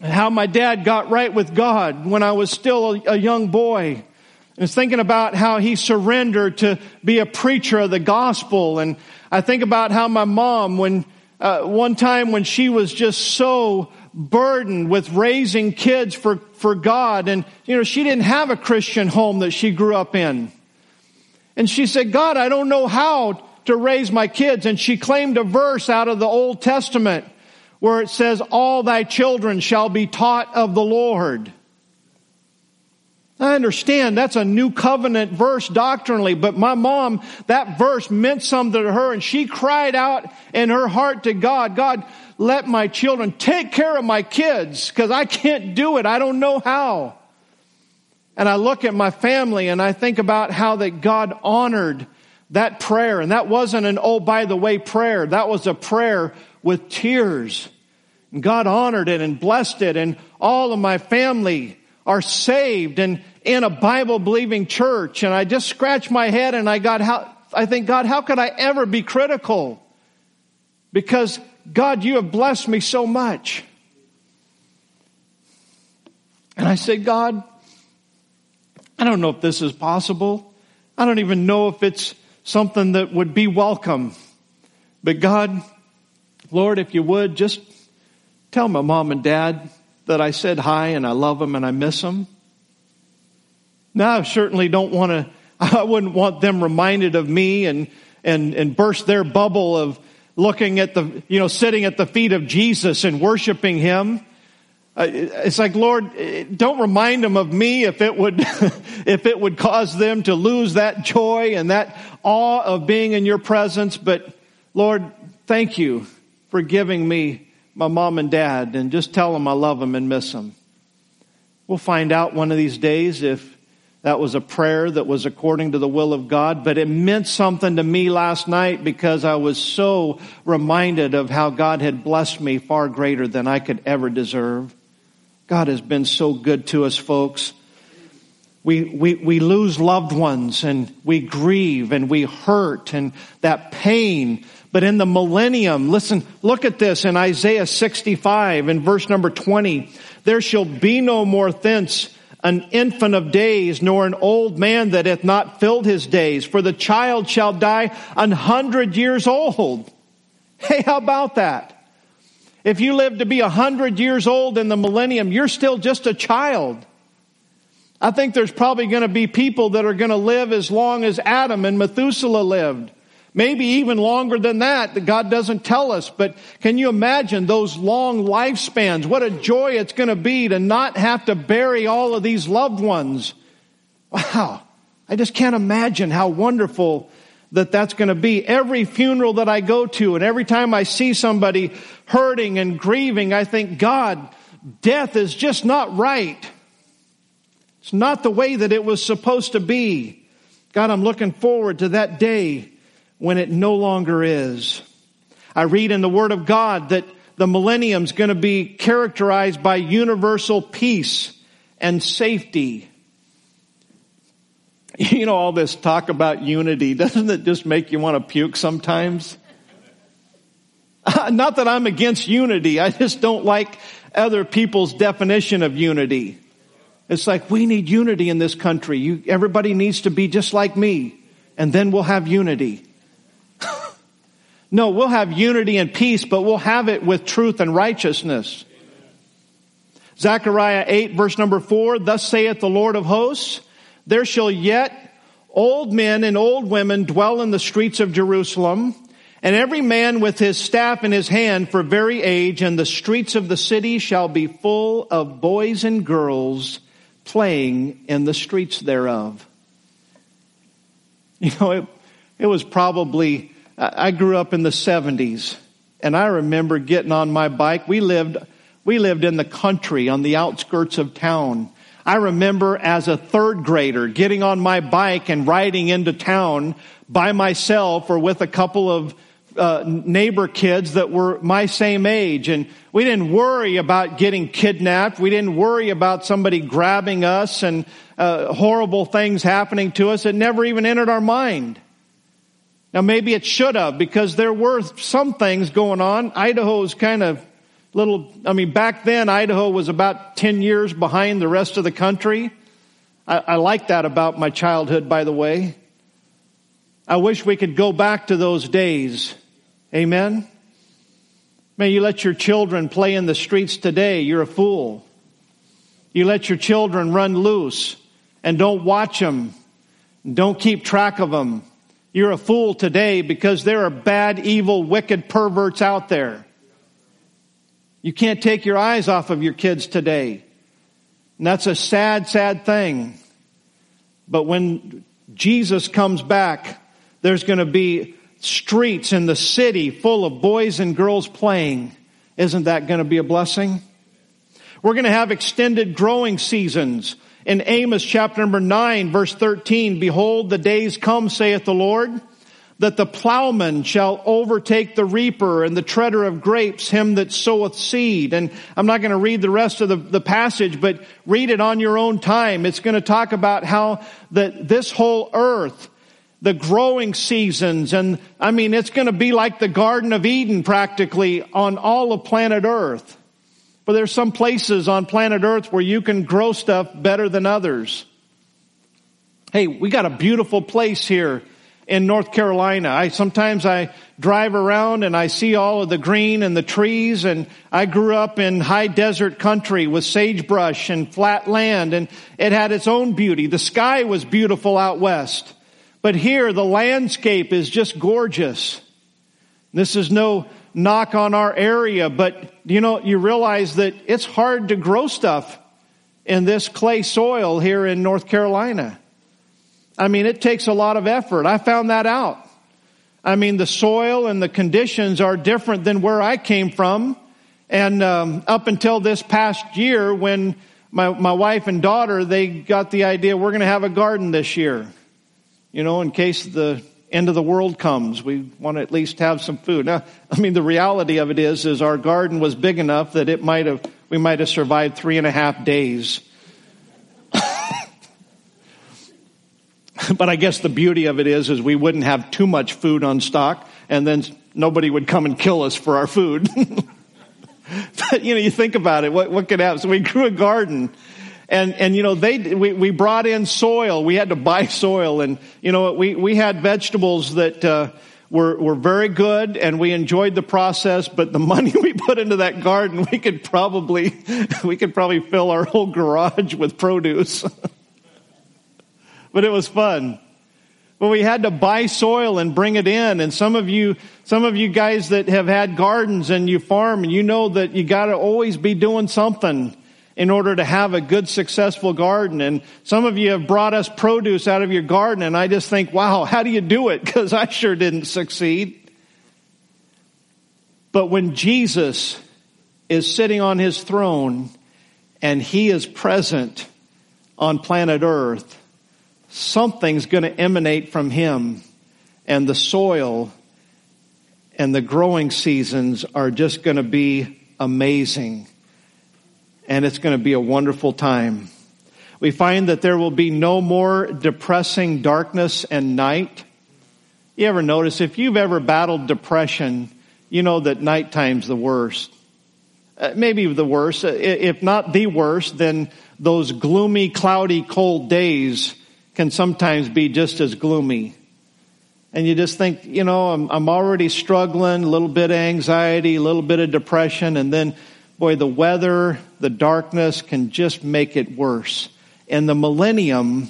how my dad got right with God when I was still a, young boy. I was thinking about how he surrendered to be a preacher of the gospel. And I think about how my mom, when, uh, one time when she was just so burdened with raising kids for, for God. And, you know, she didn't have a Christian home that she grew up in. And she said, God, I don't know how to raise my kids. And she claimed a verse out of the Old Testament where it says, all thy children shall be taught of the Lord. I understand that's a new covenant verse doctrinally, but my mom, that verse meant something to her and she cried out in her heart to God, God, let my children take care of my kids because I can't do it. I don't know how. And I look at my family and I think about how that God honored that prayer. And that wasn't an oh, by the way prayer. That was a prayer with tears. And God honored it and blessed it. And all of my family are saved and in a Bible believing church. And I just scratch my head and I got how, I think, God, how could I ever be critical? Because God, you have blessed me so much. And I said, God, I don't know if this is possible. I don't even know if it's something that would be welcome. But God, Lord, if you would, just tell my mom and dad that I said hi and I love them and I miss them. Now, I certainly don't want to, I wouldn't want them reminded of me and, and, and burst their bubble of looking at the, you know, sitting at the feet of Jesus and worshiping Him. Uh, it's like, Lord, don't remind them of me if it would, if it would cause them to lose that joy and that awe of being in your presence. But Lord, thank you for giving me my mom and dad and just tell them I love them and miss them. We'll find out one of these days if that was a prayer that was according to the will of God, but it meant something to me last night because I was so reminded of how God had blessed me far greater than I could ever deserve. God has been so good to us, folks. We, we, we lose loved ones and we grieve and we hurt and that pain but in the millennium, listen, look at this in Isaiah 65 in verse number 20. There shall be no more thence an infant of days, nor an old man that hath not filled his days, for the child shall die an hundred years old. Hey, how about that? If you live to be a hundred years old in the millennium, you're still just a child. I think there's probably going to be people that are going to live as long as Adam and Methuselah lived. Maybe even longer than that, that God doesn't tell us. But can you imagine those long lifespans? What a joy it's going to be to not have to bury all of these loved ones. Wow. I just can't imagine how wonderful that that's going to be. Every funeral that I go to and every time I see somebody hurting and grieving, I think, God, death is just not right. It's not the way that it was supposed to be. God, I'm looking forward to that day when it no longer is. I read in the Word of God that the millennium is going to be characterized by universal peace and safety. You know, all this talk about unity, doesn't it just make you want to puke sometimes? Not that I'm against unity, I just don't like other people's definition of unity. It's like, we need unity in this country. You, everybody needs to be just like me, and then we'll have unity. No, we'll have unity and peace, but we'll have it with truth and righteousness. Zechariah 8 verse number 4, thus saith the Lord of hosts, there shall yet old men and old women dwell in the streets of Jerusalem, and every man with his staff in his hand for very age, and the streets of the city shall be full of boys and girls playing in the streets thereof. You know, it, it was probably, I grew up in the 70s, and I remember getting on my bike. We lived, we lived in the country on the outskirts of town. I remember as a third grader getting on my bike and riding into town by myself or with a couple of uh, neighbor kids that were my same age. And we didn't worry about getting kidnapped. We didn't worry about somebody grabbing us and uh, horrible things happening to us. It never even entered our mind. Now maybe it should have because there were some things going on. Idaho's kind of little, I mean, back then Idaho was about 10 years behind the rest of the country. I, I like that about my childhood, by the way. I wish we could go back to those days Amen? May you let your children play in the streets today. You're a fool. You let your children run loose and don't watch them. Don't keep track of them. You're a fool today because there are bad, evil, wicked perverts out there. You can't take your eyes off of your kids today. And that's a sad, sad thing. But when Jesus comes back, there's going to be streets in the city full of boys and girls playing. Isn't that going to be a blessing? We're going to have extended growing seasons. In Amos chapter number 9 verse 13, behold the days come, saith the Lord, that the plowman shall overtake the reaper and the treader of grapes, him that soweth seed. And I'm not going to read the rest of the, the passage, but read it on your own time. It's going to talk about how that this whole earth the growing seasons. And I mean, it's going to be like the Garden of Eden practically on all of planet Earth. But there's some places on planet Earth where you can grow stuff better than others. Hey, we got a beautiful place here in North Carolina. I sometimes I drive around and I see all of the green and the trees and I grew up in high desert country with sagebrush and flat land and it had its own beauty. The sky was beautiful out west. But here, the landscape is just gorgeous. This is no knock on our area, but you know, you realize that it's hard to grow stuff in this clay soil here in North Carolina. I mean, it takes a lot of effort. I found that out. I mean, the soil and the conditions are different than where I came from. And um, up until this past year, when my my wife and daughter they got the idea we're going to have a garden this year, you know, in case the end of the world comes, we want to at least have some food. Now, I mean, the reality of it is, is our garden was big enough that it might have, we might have survived three and a half days. but I guess the beauty of it is, is we wouldn't have too much food on stock and then nobody would come and kill us for our food. but, you know, you think about it, what, what could happen? So we grew a garden and, and, you know, they, we, we brought in soil. We had to buy soil. And, you know, we, we had vegetables that, uh, were, were very good and we enjoyed the process, but the money we put into that garden, we could probably, we could probably fill our whole garage with produce. but it was fun. But we had to buy soil and bring it in. And some of you, some of you guys that have had gardens and you farm, and you know that you gotta always be doing something in order to have a good, successful garden. And some of you have brought us produce out of your garden, and I just think, wow, how do you do it? Because I sure didn't succeed. But when Jesus is sitting on his throne and he is present on planet earth, something's going to emanate from him and the soil and the growing seasons are just going to be amazing and it's going to be a wonderful time. We find that there will be no more depressing darkness and night. You ever notice if you've ever battled depression, you know that nighttime's the worst. Uh, maybe the worst. Uh, if not the worst, then those gloomy, cloudy, cold days can sometimes be just as gloomy. And you just think, you know, I'm, I'm already struggling, a little bit of anxiety, a little bit of depression, and then boy, the weather, the darkness can just make it worse. In the millennium,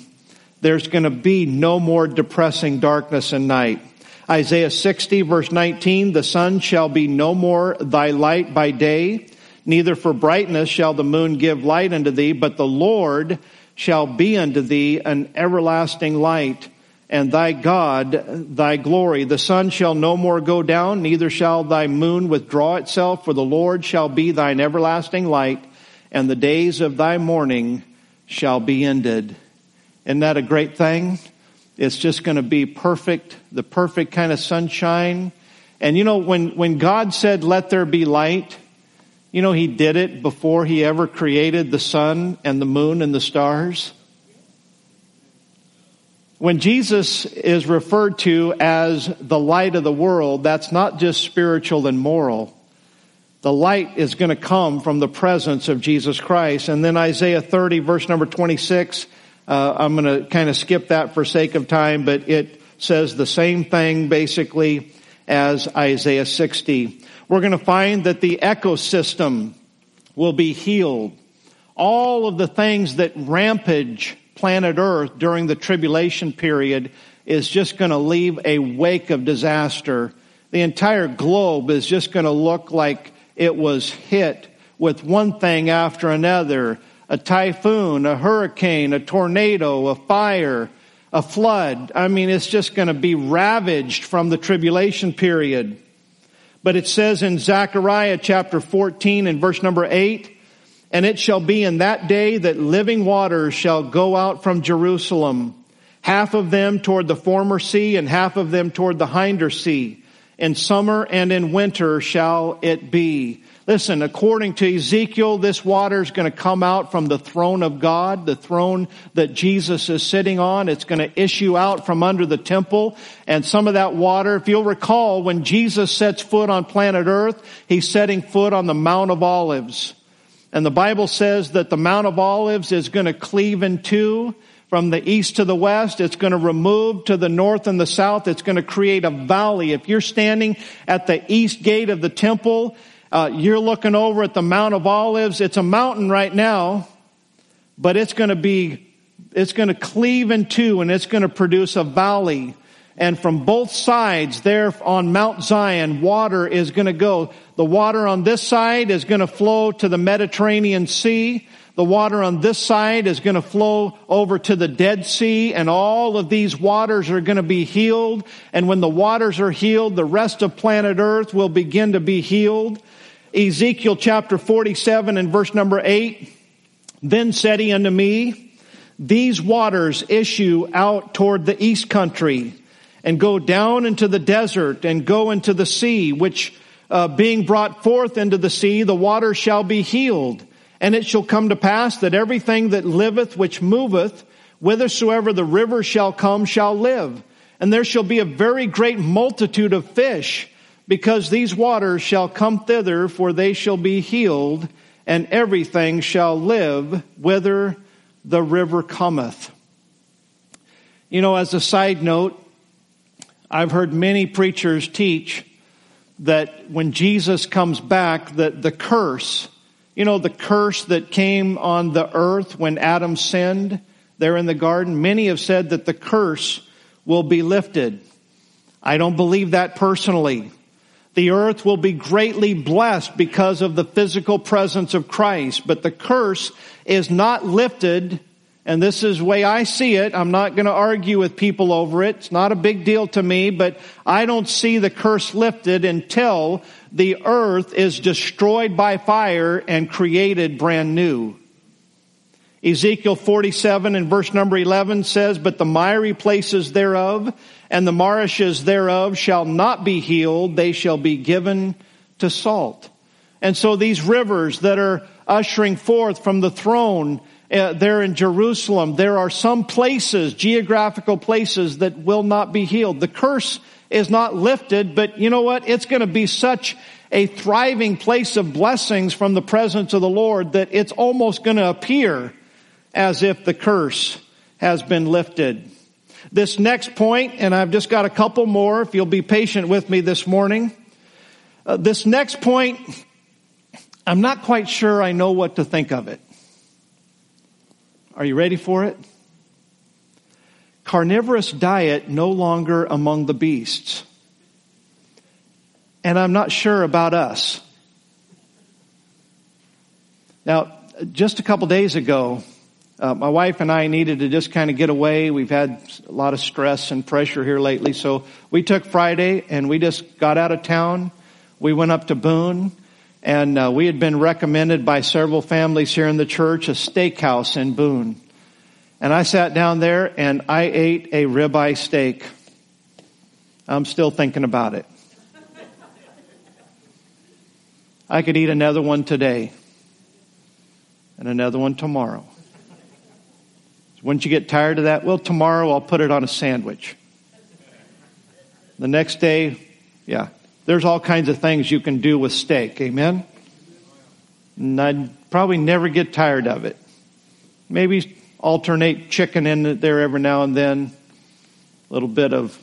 there's going to be no more depressing darkness and night. Isaiah 60 verse 19, the sun shall be no more thy light by day, neither for brightness shall the moon give light unto thee, but the Lord shall be unto thee an everlasting light and thy God, thy glory. The sun shall no more go down, neither shall thy moon withdraw itself, for the Lord shall be thine everlasting light, and the days of thy mourning shall be ended. Isn't that a great thing? It's just going to be perfect, the perfect kind of sunshine. And you know, when, when God said, let there be light, you know, he did it before he ever created the sun and the moon and the stars. When Jesus is referred to as the light of the world, that's not just spiritual and moral. The light is going to come from the presence of Jesus Christ. And then Isaiah 30 verse number 26, uh, I'm going to kind of skip that for sake of time, but it says the same thing basically as Isaiah 60. We're going to find that the ecosystem will be healed. All of the things that rampage planet Earth during the tribulation period is just going to leave a wake of disaster. The entire globe is just going to look like it was hit with one thing after another. A typhoon, a hurricane, a tornado, a fire, a flood. I mean, it's just going to be ravaged from the tribulation period. But it says in Zechariah chapter 14 and verse number 8, and it shall be in that day that living waters shall go out from Jerusalem, half of them toward the former sea and half of them toward the hinder sea. In summer and in winter shall it be. Listen, according to Ezekiel, this water is going to come out from the throne of God, the throne that Jesus is sitting on. It's going to issue out from under the temple. And some of that water, if you'll recall, when Jesus sets foot on planet earth, he's setting foot on the Mount of Olives. And the Bible says that the Mount of Olives is going to cleave in two from the east to the west. It's going to remove to the north and the south. It's going to create a valley. If you're standing at the east gate of the temple, uh, you're looking over at the Mount of Olives. It's a mountain right now, but it's going to be, it's going to cleave in two and it's going to produce a valley and from both sides there on Mount Zion, water is going to go. The water on this side is going to flow to the Mediterranean Sea. The water on this side is going to flow over to the Dead Sea and all of these waters are going to be healed. And when the waters are healed, the rest of planet earth will begin to be healed. Ezekiel chapter 47 and verse number 8. Then said he unto me, these waters issue out toward the east country and go down into the desert and go into the sea, which uh, being brought forth into the sea, the water shall be healed. And it shall come to pass that everything that liveth, which moveth, whithersoever the river shall come, shall live. And there shall be a very great multitude of fish, because these waters shall come thither, for they shall be healed, and everything shall live whither the river cometh. You know, as a side note, I've heard many preachers teach that when Jesus comes back, that the curse, you know, the curse that came on the earth when Adam sinned there in the garden, many have said that the curse will be lifted. I don't believe that personally. The earth will be greatly blessed because of the physical presence of Christ, but the curse is not lifted and this is the way I see it. I'm not going to argue with people over it. It's not a big deal to me, but I don't see the curse lifted until the earth is destroyed by fire and created brand new. Ezekiel 47 and verse number 11 says, But the miry places thereof and the marshes thereof shall not be healed, they shall be given to salt. And so these rivers that are ushering forth from the throne uh, there in Jerusalem, there are some places, geographical places that will not be healed. The curse is not lifted, but you know what? It's going to be such a thriving place of blessings from the presence of the Lord that it's almost going to appear as if the curse has been lifted. This next point, and I've just got a couple more if you'll be patient with me this morning. Uh, this next point, I'm not quite sure I know what to think of it. Are you ready for it? Carnivorous diet no longer among the beasts. And I'm not sure about us. Now, just a couple days ago, uh, my wife and I needed to just kind of get away. We've had a lot of stress and pressure here lately. So we took Friday and we just got out of town. We went up to Boone and uh, we had been recommended by several families here in the church a steakhouse in Boone. And I sat down there and I ate a ribeye steak. I'm still thinking about it. I could eat another one today and another one tomorrow. Wouldn't you get tired of that? Well, tomorrow I'll put it on a sandwich. The next day, yeah, there's all kinds of things you can do with steak. Amen? And I'd probably never get tired of it. Maybe alternate chicken in there every now and then. A little bit of,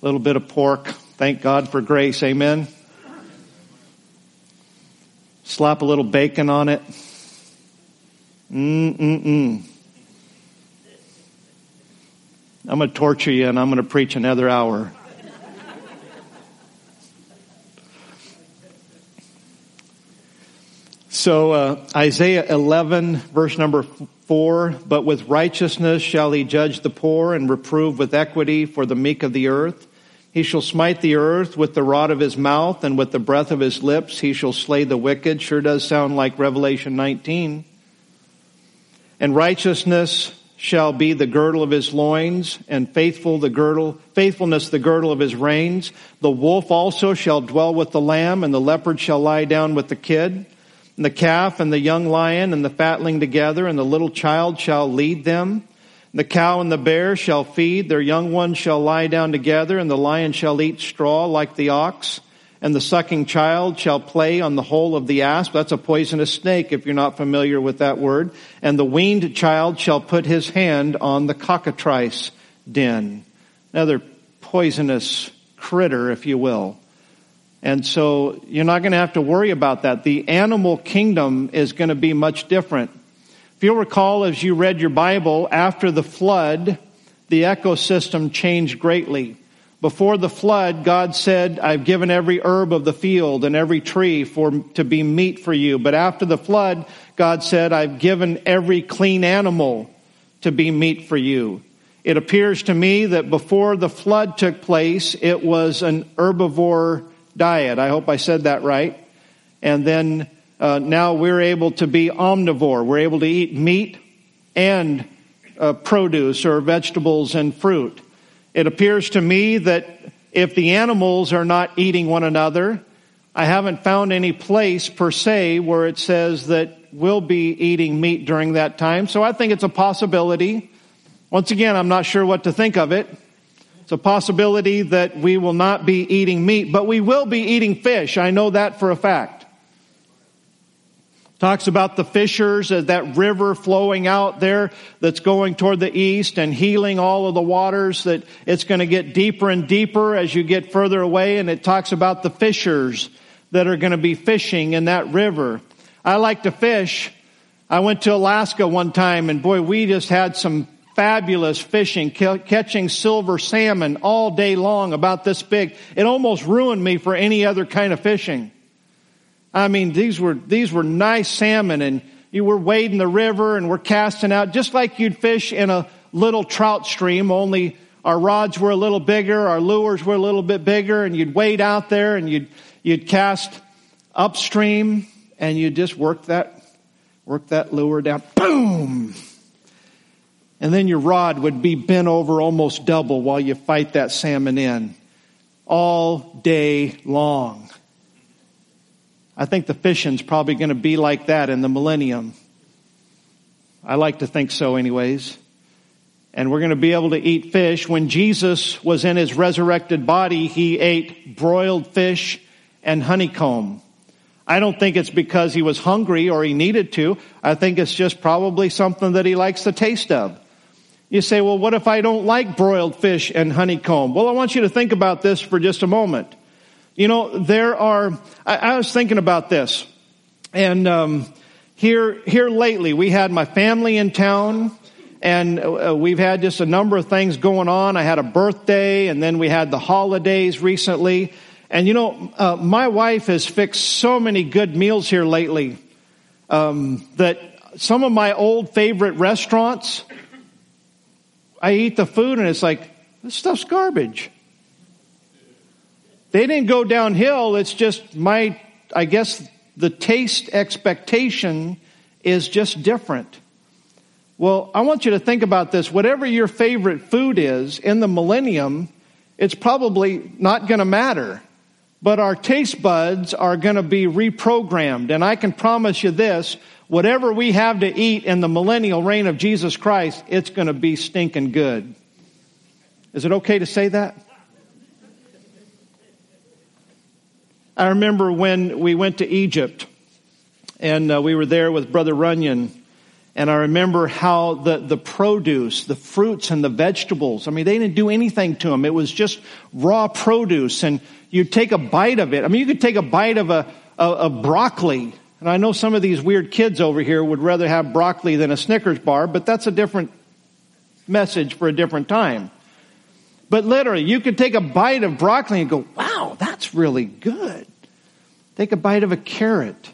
little bit of pork. Thank God for grace. Amen. Slap a little bacon on it. Mm-mm-mm. I'm going to torture you and I'm going to preach another hour. So uh, Isaiah 11, verse number 4, But with righteousness shall he judge the poor and reprove with equity for the meek of the earth. He shall smite the earth with the rod of his mouth and with the breath of his lips he shall slay the wicked. Sure does sound like Revelation 19. And righteousness shall be the girdle of his loins and faithful the girdle, faithfulness the girdle of his reins. The wolf also shall dwell with the lamb and the leopard shall lie down with the kid. And the calf and the young lion and the fatling together, and the little child shall lead them. The cow and the bear shall feed, their young ones shall lie down together, and the lion shall eat straw like the ox. And the sucking child shall play on the hole of the asp. That's a poisonous snake if you're not familiar with that word. And the weaned child shall put his hand on the cockatrice den. Another poisonous critter, if you will. And so you're not going to have to worry about that. The animal kingdom is going to be much different. If you'll recall, as you read your Bible, after the flood, the ecosystem changed greatly. Before the flood, God said, I've given every herb of the field and every tree for, to be meat for you. But after the flood, God said, I've given every clean animal to be meat for you. It appears to me that before the flood took place, it was an herbivore diet. I hope I said that right. And then uh, now we're able to be omnivore. We're able to eat meat and uh, produce or vegetables and fruit. It appears to me that if the animals are not eating one another, I haven't found any place per se where it says that we'll be eating meat during that time. So I think it's a possibility. Once again, I'm not sure what to think of it. It's a possibility that we will not be eating meat, but we will be eating fish. I know that for a fact. Talks about the fishers, uh, that river flowing out there that's going toward the east and healing all of the waters, that it's going to get deeper and deeper as you get further away. And it talks about the fishers that are going to be fishing in that river. I like to fish. I went to Alaska one time and boy, we just had some fabulous fishing, catching silver salmon all day long about this big. It almost ruined me for any other kind of fishing. I mean, these were, these were nice salmon and you were wading the river and we're casting out just like you'd fish in a little trout stream, only our rods were a little bigger, our lures were a little bit bigger, and you'd wade out there and you'd, you'd cast upstream and you just work that, work that lure down. Boom! And then your rod would be bent over almost double while you fight that salmon in all day long. I think the fishing's probably going to be like that in the millennium. I like to think so anyways. And we're going to be able to eat fish. When Jesus was in his resurrected body, he ate broiled fish and honeycomb. I don't think it's because he was hungry or he needed to. I think it's just probably something that he likes the taste of. You say, well, what if I don't like broiled fish and honeycomb? Well, I want you to think about this for just a moment. You know, there are, I, I was thinking about this, and um, here, here lately, we had my family in town, and uh, we've had just a number of things going on. I had a birthday, and then we had the holidays recently. And you know, uh, my wife has fixed so many good meals here lately um, that some of my old favorite restaurants, I eat the food and it's like, this stuff's garbage. They didn't go downhill. It's just my, I guess the taste expectation is just different. Well, I want you to think about this. Whatever your favorite food is in the millennium, it's probably not going to matter. But our taste buds are going to be reprogrammed. And I can promise you this, whatever we have to eat in the millennial reign of Jesus Christ, it's going to be stinking good. Is it okay to say that? I remember when we went to Egypt and uh, we were there with Brother Runyon. And I remember how the, the produce, the fruits and the vegetables, I mean, they didn't do anything to them. It was just raw produce. And you'd take a bite of it. I mean, you could take a bite of a, a, a broccoli and I know some of these weird kids over here would rather have broccoli than a Snickers bar, but that's a different message for a different time. But literally, you could take a bite of broccoli and go, wow, that's really good. Take a bite of a carrot.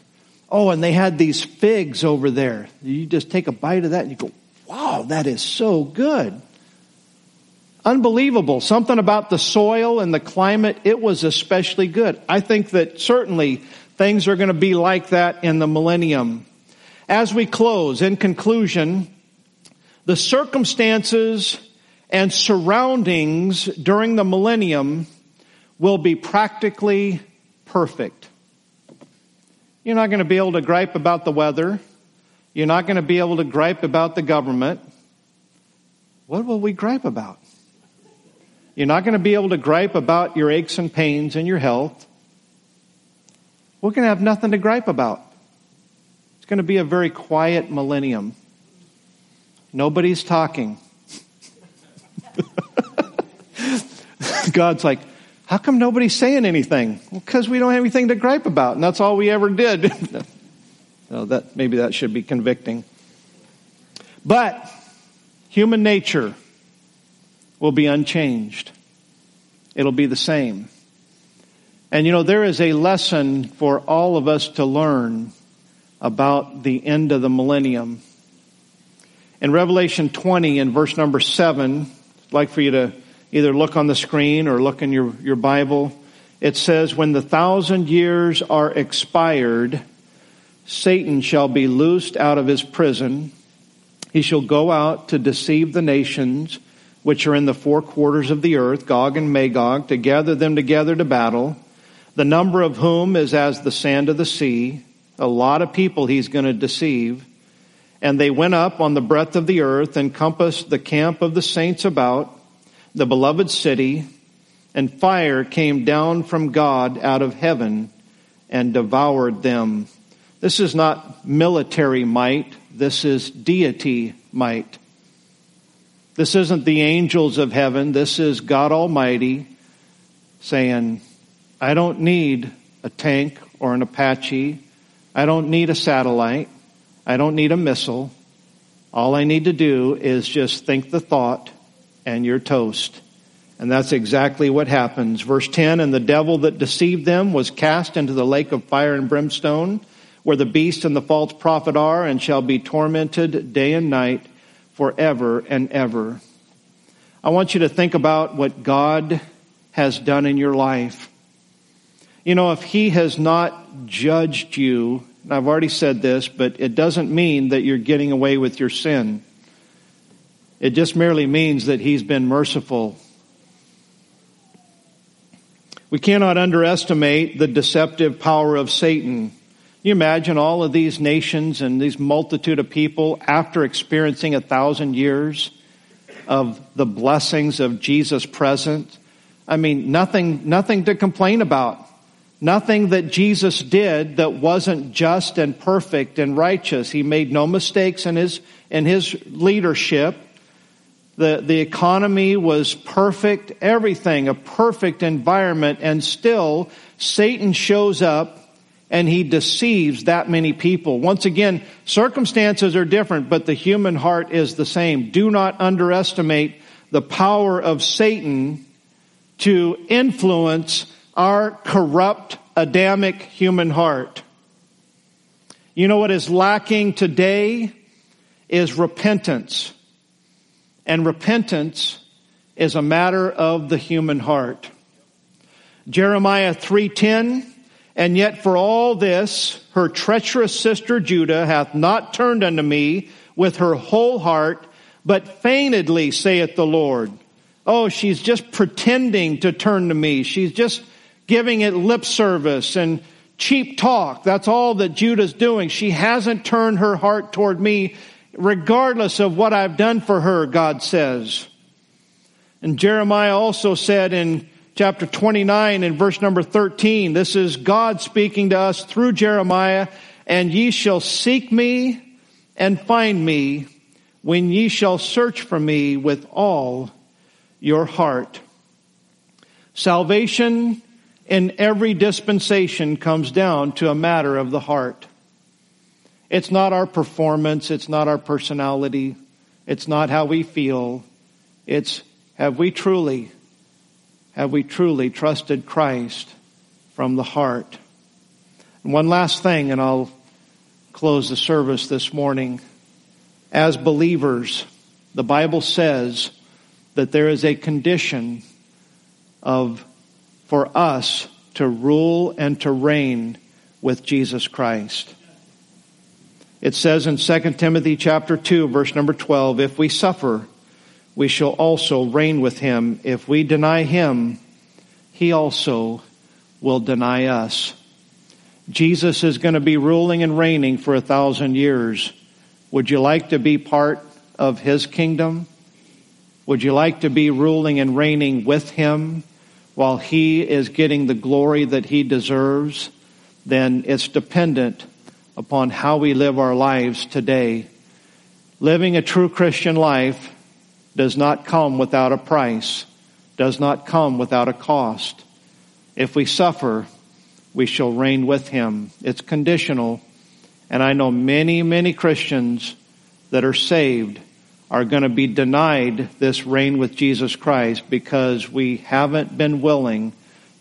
Oh, and they had these figs over there. You just take a bite of that and you go, wow, that is so good. Unbelievable. Something about the soil and the climate, it was especially good. I think that certainly Things are going to be like that in the millennium. As we close, in conclusion, the circumstances and surroundings during the millennium will be practically perfect. You're not going to be able to gripe about the weather. You're not going to be able to gripe about the government. What will we gripe about? You're not going to be able to gripe about your aches and pains and your health we're going to have nothing to gripe about. It's going to be a very quiet millennium. Nobody's talking. God's like, how come nobody's saying anything? Well, because we don't have anything to gripe about, and that's all we ever did. no, that maybe that should be convicting. But human nature will be unchanged. It'll be the same. And you know, there is a lesson for all of us to learn about the end of the millennium. In Revelation 20 in verse number 7, I'd like for you to either look on the screen or look in your, your Bible. It says, When the thousand years are expired, Satan shall be loosed out of his prison. He shall go out to deceive the nations which are in the four quarters of the earth, Gog and Magog, to gather them together to battle the number of whom is as the sand of the sea. A lot of people he's going to deceive. And they went up on the breadth of the earth and compassed the camp of the saints about, the beloved city, and fire came down from God out of heaven and devoured them. This is not military might. This is deity might. This isn't the angels of heaven. This is God Almighty saying, I don't need a tank or an Apache. I don't need a satellite. I don't need a missile. All I need to do is just think the thought and you're toast. And that's exactly what happens. Verse 10, and the devil that deceived them was cast into the lake of fire and brimstone, where the beast and the false prophet are, and shall be tormented day and night forever and ever. I want you to think about what God has done in your life. You know, if He has not judged you, and I've already said this, but it doesn't mean that you're getting away with your sin. It just merely means that He's been merciful. We cannot underestimate the deceptive power of Satan. Can you imagine all of these nations and these multitude of people after experiencing a thousand years of the blessings of Jesus present? I mean, nothing, nothing to complain about. Nothing that Jesus did that wasn't just and perfect and righteous. He made no mistakes in his, in his leadership. The, the economy was perfect, everything, a perfect environment, and still Satan shows up and he deceives that many people. Once again, circumstances are different, but the human heart is the same. Do not underestimate the power of Satan to influence our corrupt Adamic human heart. You know what is lacking today is repentance. And repentance is a matter of the human heart. Jeremiah 3:10 And yet for all this her treacherous sister Judah hath not turned unto me with her whole heart but feignedly saith the Lord Oh, she's just pretending to turn to me. She's just giving it lip service and cheap talk. That's all that Judah's doing. She hasn't turned her heart toward me regardless of what I've done for her, God says. And Jeremiah also said in chapter 29 in verse number 13, this is God speaking to us through Jeremiah, and ye shall seek me and find me when ye shall search for me with all your heart. Salvation in every dispensation comes down to a matter of the heart. It's not our performance, it's not our personality, it's not how we feel. It's have we truly have we truly trusted Christ from the heart? And one last thing and I'll close the service this morning. As believers, the Bible says that there is a condition of for us to rule and to reign with Jesus Christ. It says in 2 Timothy chapter 2 verse number 12, if we suffer, we shall also reign with him. If we deny him, he also will deny us. Jesus is going to be ruling and reigning for a thousand years. Would you like to be part of his kingdom? Would you like to be ruling and reigning with him while he is getting the glory that he deserves? Then it's dependent upon how we live our lives today. Living a true Christian life does not come without a price, does not come without a cost. If we suffer, we shall reign with him. It's conditional. And I know many, many Christians that are saved are going to be denied this reign with Jesus Christ because we haven't been willing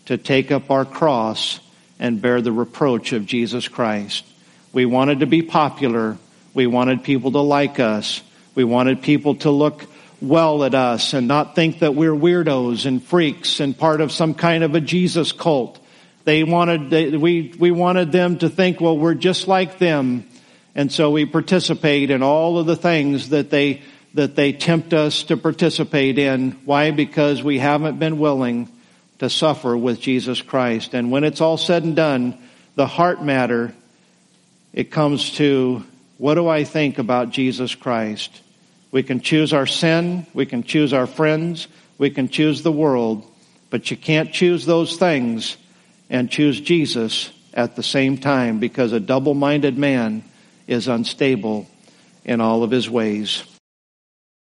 to take up our cross and bear the reproach of Jesus Christ. We wanted to be popular. We wanted people to like us. We wanted people to look well at us and not think that we're weirdos and freaks and part of some kind of a Jesus cult. They wanted, they, we, we wanted them to think, well, we're just like them. And so we participate in all of the things that they that they tempt us to participate in. Why? Because we haven't been willing to suffer with Jesus Christ. And when it's all said and done, the heart matter, it comes to what do I think about Jesus Christ? We can choose our sin, we can choose our friends, we can choose the world, but you can't choose those things and choose Jesus at the same time because a double minded man is unstable in all of his ways.